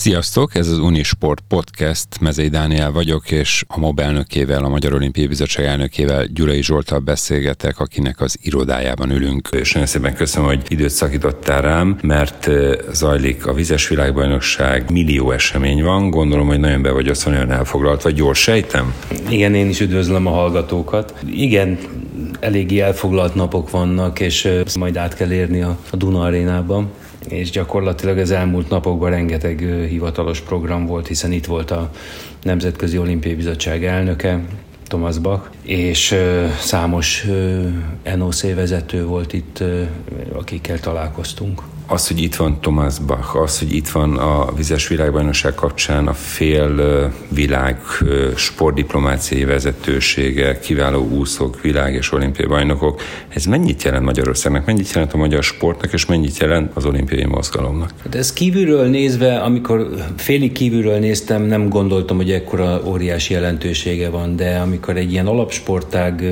Sziasztok, ez az Unisport Podcast, Mezei Dániel vagyok, és a MOB elnökével, a Magyar Olimpiai Bizottság elnökével, Gyurai Zsoltal beszélgetek, akinek az irodájában ülünk. És nagyon szépen köszönöm, hogy időt szakítottál rám, mert zajlik a vizes világbajnokság, millió esemény van, gondolom, hogy nagyon be vagy azt nagyon elfoglalt, vagy gyors sejtem? Igen, én is üdvözlöm a hallgatókat. Igen, eléggé elfoglalt napok vannak, és majd át kell érni a Duna arénában és gyakorlatilag az elmúlt napokban rengeteg hivatalos program volt, hiszen itt volt a Nemzetközi Olimpiai Bizottság elnöke, Thomas Bach, és számos NOC vezető volt itt, akikkel találkoztunk az, hogy itt van Thomas Bach, az, hogy itt van a vizes világbajnokság kapcsán a fél világ sportdiplomáciai vezetősége, kiváló úszók, világ és olimpiai bajnokok, ez mennyit jelent Magyarországnak, mennyit jelent a magyar sportnak, és mennyit jelent az olimpiai mozgalomnak? Hát ez kívülről nézve, amikor félig kívülről néztem, nem gondoltam, hogy ekkora óriási jelentősége van, de amikor egy ilyen alapsportág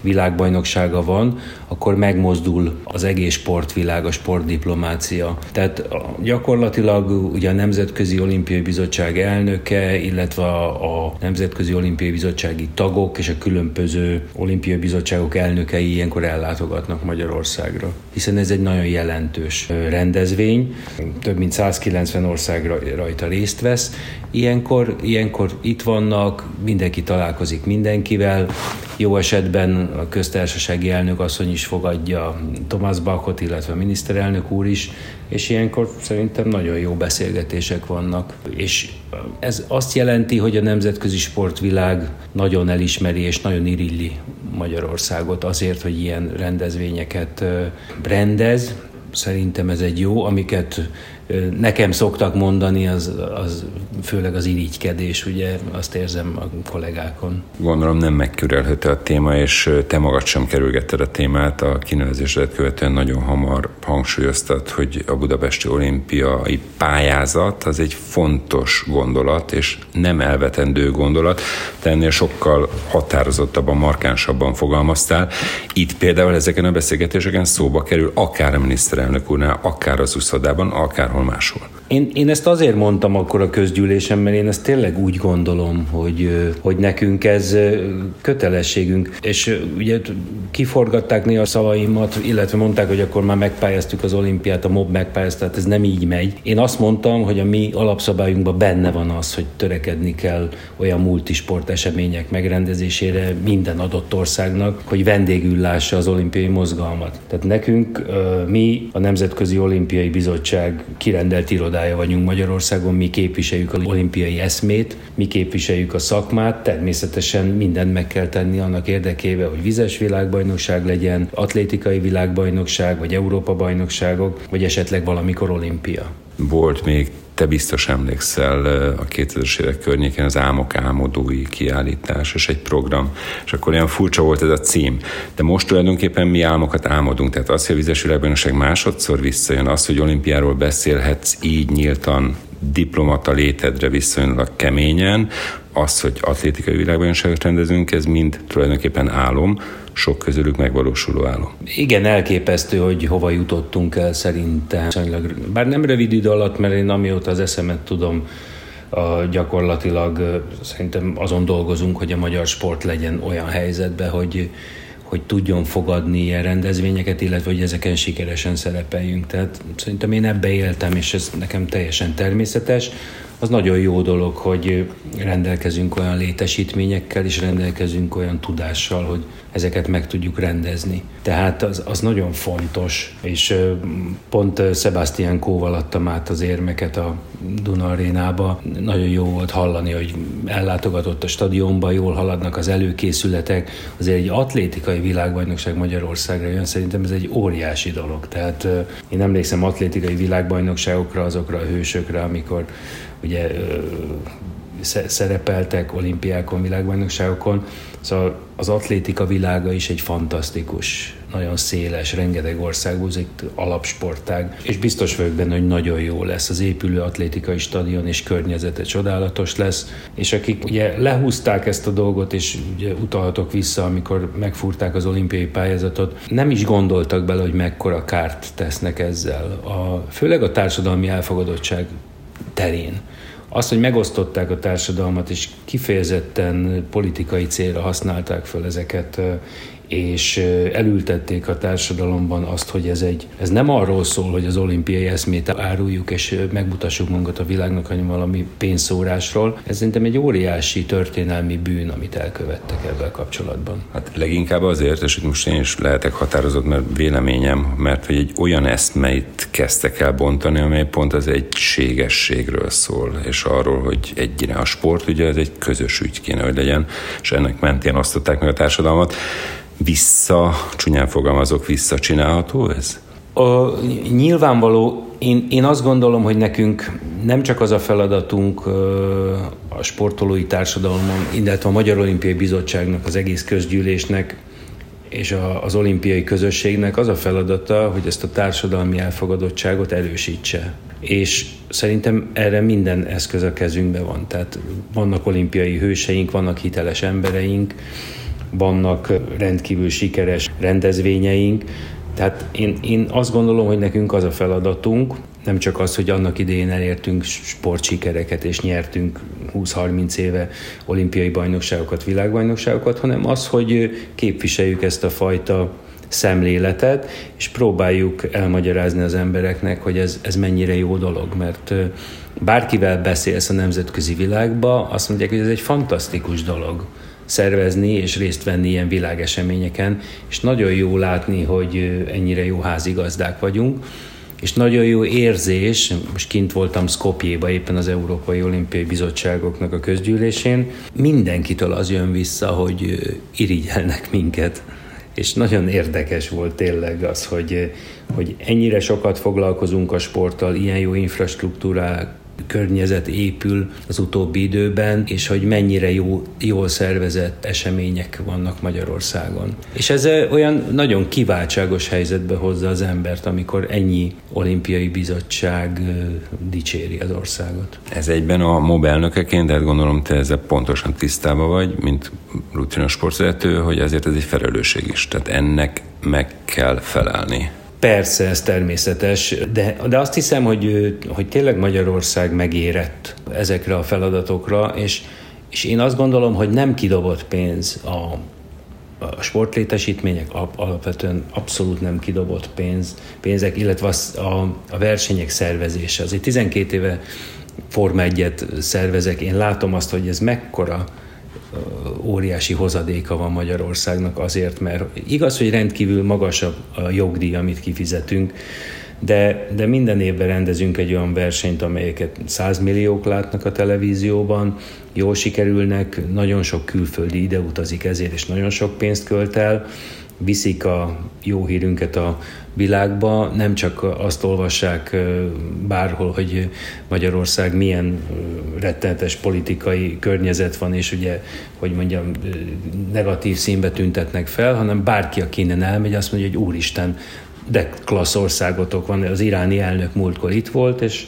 világbajnoksága van, akkor megmozdul az egész sportvilág, a sportdiplomácia. Tehát gyakorlatilag ugye a Nemzetközi Olimpiai Bizottság elnöke, illetve a Nemzetközi Olimpiai Bizottsági tagok és a különböző olimpiai bizottságok elnökei ilyenkor ellátogatnak Magyarországra. Hiszen ez egy nagyon jelentős rendezvény, több mint 190 ország rajta részt vesz. Ilyenkor, ilyenkor itt vannak, mindenki találkozik mindenkivel, jó esetben a köztársasági elnök asszony is fogadja Thomas Bachot, illetve a miniszterelnök úr is, és ilyenkor szerintem nagyon jó beszélgetések vannak. És ez azt jelenti, hogy a nemzetközi sportvilág nagyon elismeri és nagyon irilli Magyarországot azért, hogy ilyen rendezvényeket rendez. Szerintem ez egy jó, amiket nekem szoktak mondani, az, az főleg az irigykedés, ugye azt érzem a kollégákon. Gondolom nem megkürelhető a téma, és te magad sem kerülgetted a témát. A kinevezésedet követően nagyon hamar hangsúlyoztad, hogy a budapesti olimpiai pályázat az egy fontos gondolat, és nem elvetendő gondolat, de ennél sokkal határozottabban, markánsabban fogalmaztál. Itt például ezeken a beszélgetéseken szóba kerül akár a miniszterelnök úrnál, akár az úszodában, akárhol bárhol máshol. Én, én ezt azért mondtam akkor a közgyűlésen, mert én ezt tényleg úgy gondolom, hogy, hogy nekünk ez kötelességünk. És ugye kiforgatták néha szavaimat, illetve mondták, hogy akkor már megpályáztuk az olimpiát, a MOB megpályázta, tehát ez nem így megy. Én azt mondtam, hogy a mi alapszabályunkban benne van az, hogy törekedni kell olyan multisport események megrendezésére minden adott országnak, hogy vendégül lássa az olimpiai mozgalmat. Tehát nekünk mi a Nemzetközi Olimpiai Bizottság kirendelt irodája vagyunk Magyarországon, mi képviseljük az olimpiai eszmét, mi képviseljük a szakmát, természetesen mindent meg kell tenni annak érdekében, hogy vizes világbajnokság legyen, atlétikai világbajnokság, vagy Európa bajnokságok, vagy esetleg valamikor olimpia. Volt még te biztos emlékszel a 2000-es évek környékén az Álmok álmodói kiállítás, és egy program, és akkor olyan furcsa volt ez a cím. De most tulajdonképpen mi álmokat álmodunk, tehát az, hogy a vizes világbajnokság másodszor visszajön, az, hogy olimpiáról beszélhetsz így nyíltan, diplomata létedre viszonylag keményen, az, hogy atlétikai világbajnokságot rendezünk, ez mind tulajdonképpen álom, sok közülük megvalósuló álom. Igen, elképesztő, hogy hova jutottunk el szerintem. Bár nem rövid idő alatt, mert én amióta az eszemet tudom, a, gyakorlatilag szerintem azon dolgozunk, hogy a magyar sport legyen olyan helyzetben, hogy hogy tudjon fogadni ilyen rendezvényeket, illetve hogy ezeken sikeresen szerepeljünk. Tehát szerintem én ebbe éltem, és ez nekem teljesen természetes az nagyon jó dolog, hogy rendelkezünk olyan létesítményekkel, és rendelkezünk olyan tudással, hogy ezeket meg tudjuk rendezni. Tehát az, az nagyon fontos, és pont Sebastian Kóval adtam át az érmeket a Duna Arénába. Nagyon jó volt hallani, hogy ellátogatott a stadionba, jól haladnak az előkészületek. Azért egy atlétikai világbajnokság Magyarországra jön, szerintem ez egy óriási dolog. Tehát én emlékszem atlétikai világbajnokságokra, azokra a hősökre, amikor ugye szerepeltek olimpiákon, világbajnokságokon. Szóval az atlétika világa is egy fantasztikus, nagyon széles, rengeteg országból, ez egy alapsportág, és biztos vagyok benne, hogy nagyon jó lesz. Az épülő atlétikai stadion és környezete csodálatos lesz, és akik ugye lehúzták ezt a dolgot, és ugye utalhatok vissza, amikor megfúrták az olimpiai pályázatot, nem is gondoltak bele, hogy mekkora kárt tesznek ezzel. A, főleg a társadalmi elfogadottság terén. Az, hogy megosztották a társadalmat, és kifejezetten politikai célra használták fel ezeket, és elültették a társadalomban azt, hogy ez, egy, ez nem arról szól, hogy az olimpiai eszmét áruljuk és megmutassuk magunkat a világnak, hanem valami pénzszórásról. Ez szerintem egy óriási történelmi bűn, amit elkövettek ebben kapcsolatban. Hát leginkább azért, és most én is lehetek határozott, mert véleményem, mert hogy egy olyan eszmeit kezdtek el bontani, amely pont az egységességről szól, és arról, hogy egyre a sport ugye ez egy közös ügy kéne, hogy legyen, és ennek mentén osztották meg a társadalmat vissza, csúnyán fogalmazok, visszacsinálható ez? A, nyilvánvaló, én, én azt gondolom, hogy nekünk nem csak az a feladatunk a sportolói társadalomon, illetve a Magyar Olimpiai Bizottságnak, az egész közgyűlésnek és a, az olimpiai közösségnek az a feladata, hogy ezt a társadalmi elfogadottságot erősítse. És szerintem erre minden eszköz a kezünkben van. Tehát vannak olimpiai hőseink, vannak hiteles embereink, vannak rendkívül sikeres rendezvényeink, tehát én, én azt gondolom, hogy nekünk az a feladatunk, nem csak az, hogy annak idején elértünk sportsikereket és nyertünk 20-30 éve olimpiai bajnokságokat, világbajnokságokat, hanem az, hogy képviseljük ezt a fajta szemléletet, és próbáljuk elmagyarázni az embereknek, hogy ez, ez mennyire jó dolog, mert bárkivel beszélsz a nemzetközi világba, azt mondják, hogy ez egy fantasztikus dolog szervezni és részt venni ilyen világeseményeken, és nagyon jó látni, hogy ennyire jó házigazdák vagyunk, és nagyon jó érzés, most kint voltam Skopjéba éppen az Európai Olimpiai Bizottságoknak a közgyűlésén, mindenkitől az jön vissza, hogy irigyelnek minket. És nagyon érdekes volt tényleg az, hogy, hogy ennyire sokat foglalkozunk a sporttal, ilyen jó infrastruktúrák környezet épül az utóbbi időben, és hogy mennyire jó, jól szervezett események vannak Magyarországon. És ez olyan nagyon kiváltságos helyzetbe hozza az embert, amikor ennyi olimpiai bizottság dicséri az országot. Ez egyben a MOB elnökeként, de hát gondolom te ezzel pontosan tisztában vagy, mint rutinos sportvezető, hogy azért ez egy felelősség is. Tehát ennek meg kell felelni. Persze, ez természetes, de, de azt hiszem, hogy, hogy tényleg Magyarország megérett ezekre a feladatokra, és, és én azt gondolom, hogy nem kidobott pénz a, a sportlétesítmények alapvetően abszolút nem kidobott pénz, pénzek, illetve a, a, a versenyek szervezése. Azért 12 éve Forma 1 szervezek, én látom azt, hogy ez mekkora óriási hozadéka van Magyarországnak azért, mert igaz, hogy rendkívül magasabb a jogdíj, amit kifizetünk, de, de minden évben rendezünk egy olyan versenyt, amelyeket 100 milliók látnak a televízióban, jól sikerülnek, nagyon sok külföldi ide utazik ezért, és nagyon sok pénzt költ el, viszik a jó hírünket a világba, nem csak azt olvassák bárhol, hogy Magyarország milyen rettenetes politikai környezet van, és ugye, hogy mondjam, negatív színbe tüntetnek fel, hanem bárki, aki innen elmegy, azt mondja, hogy úristen, de klassz országotok van, az iráni elnök múltkor itt volt, és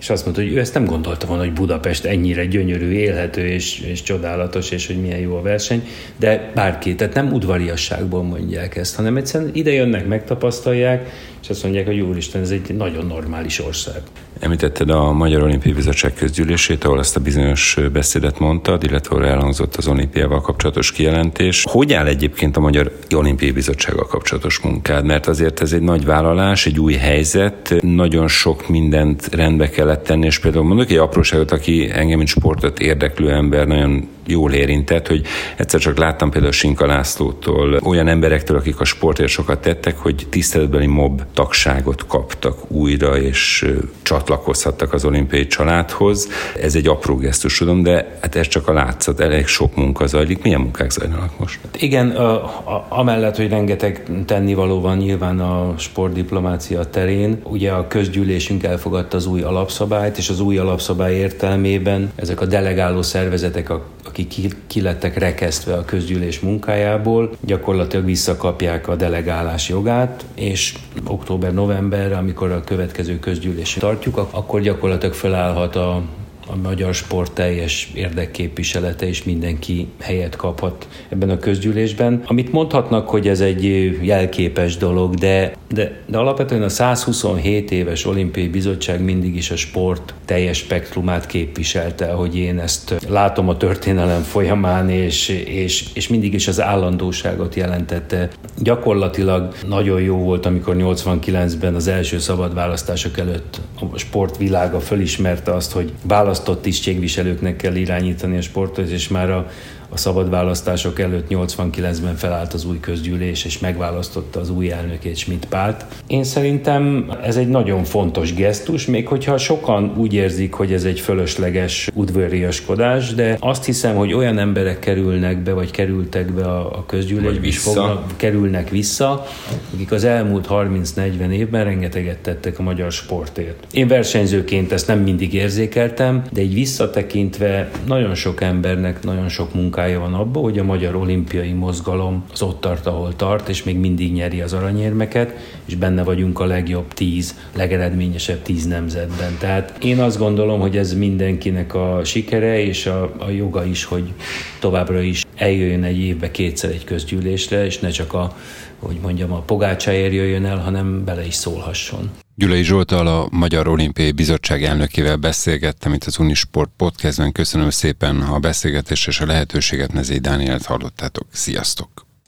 és azt mondta, hogy ő ezt nem gondolta volna, hogy Budapest ennyire gyönyörű, élhető és, és csodálatos, és hogy milyen jó a verseny, de bárki, tehát nem udvariasságból mondják ezt, hanem egyszerűen ide jönnek, megtapasztalják, és azt mondják, hogy úristen, ez egy nagyon normális ország. Említetted a Magyar Olimpiai Bizottság közgyűlését, ahol ezt a bizonyos beszédet mondtad, illetve elhangzott az olimpiával kapcsolatos kijelentés. Hogy áll egyébként a Magyar Olimpiai Bizottsággal kapcsolatos munkád? Mert azért ez egy nagy vállalás, egy új helyzet, nagyon sok mindent rendbe kellett tenni, és például mondok egy apróságot, aki engem, mint sportot érdeklő ember, nagyon jól érintett, hogy egyszer csak láttam például Sinka Lászlótól olyan emberektől, akik a sportért sokat tettek, hogy tiszteletbeli mob tagságot kaptak újra, és csatlakozhattak az olimpiai családhoz. Ez egy apró gesztus, tudom, de hát ez csak a látszat, elég sok munka zajlik. Milyen munkák zajlanak most? Hát igen, a, a, amellett, hogy rengeteg tennivaló van nyilván a sportdiplomácia terén, ugye a közgyűlésünk elfogadta az új alapszabályt, és az új alapszabály értelmében ezek a delegáló szervezetek, akik ki, ki lettek rekesztve a közgyűlés munkájából, gyakorlatilag visszakapják a delegálás jogát, és október-novemberre, amikor a következő közgyűlés tartjuk, akkor gyakorlatilag felállhat a a magyar sport teljes érdekképviselete, és mindenki helyet kaphat ebben a közgyűlésben. Amit mondhatnak, hogy ez egy jelképes dolog, de, de, de alapvetően a 127 éves olimpiai bizottság mindig is a sport teljes spektrumát képviselte, hogy én ezt látom a történelem folyamán, és, és, és mindig is az állandóságot jelentette. Gyakorlatilag nagyon jó volt, amikor 89-ben az első szabad választások előtt a sportvilága fölismerte azt, hogy választott tisztségviselőknek kell irányítani a sportot, és már a a szabad választások előtt 89-ben felállt az új közgyűlés, és megválasztotta az új elnökét Schmidt Pált. Én szerintem ez egy nagyon fontos gesztus, még hogyha sokan úgy érzik, hogy ez egy fölösleges udvariaskodás, de azt hiszem, hogy olyan emberek kerülnek be, vagy kerültek be a, a közgyűlésbe, és fognak, kerülnek vissza, akik az elmúlt 30-40 évben rengeteget tettek a magyar sportért. Én versenyzőként ezt nem mindig érzékeltem, de így visszatekintve nagyon sok embernek nagyon sok munka munkája van abban, hogy a magyar olimpiai mozgalom az ott tart, ahol tart, és még mindig nyeri az aranyérmeket, és benne vagyunk a legjobb tíz, legeredményesebb tíz nemzetben. Tehát én azt gondolom, hogy ez mindenkinek a sikere, és a, a joga is, hogy továbbra is eljöjjön egy évbe kétszer egy közgyűlésre, és ne csak a, hogy mondjam, a pogácsáért jöjjön el, hanem bele is szólhasson. Gyulai Zsoltal a Magyar Olimpiai Bizottság elnökével beszélgettem itt az Unisport podcastben. Köszönöm szépen a beszélgetést és a lehetőséget, Nezé Dánielt hallottátok. Sziasztok!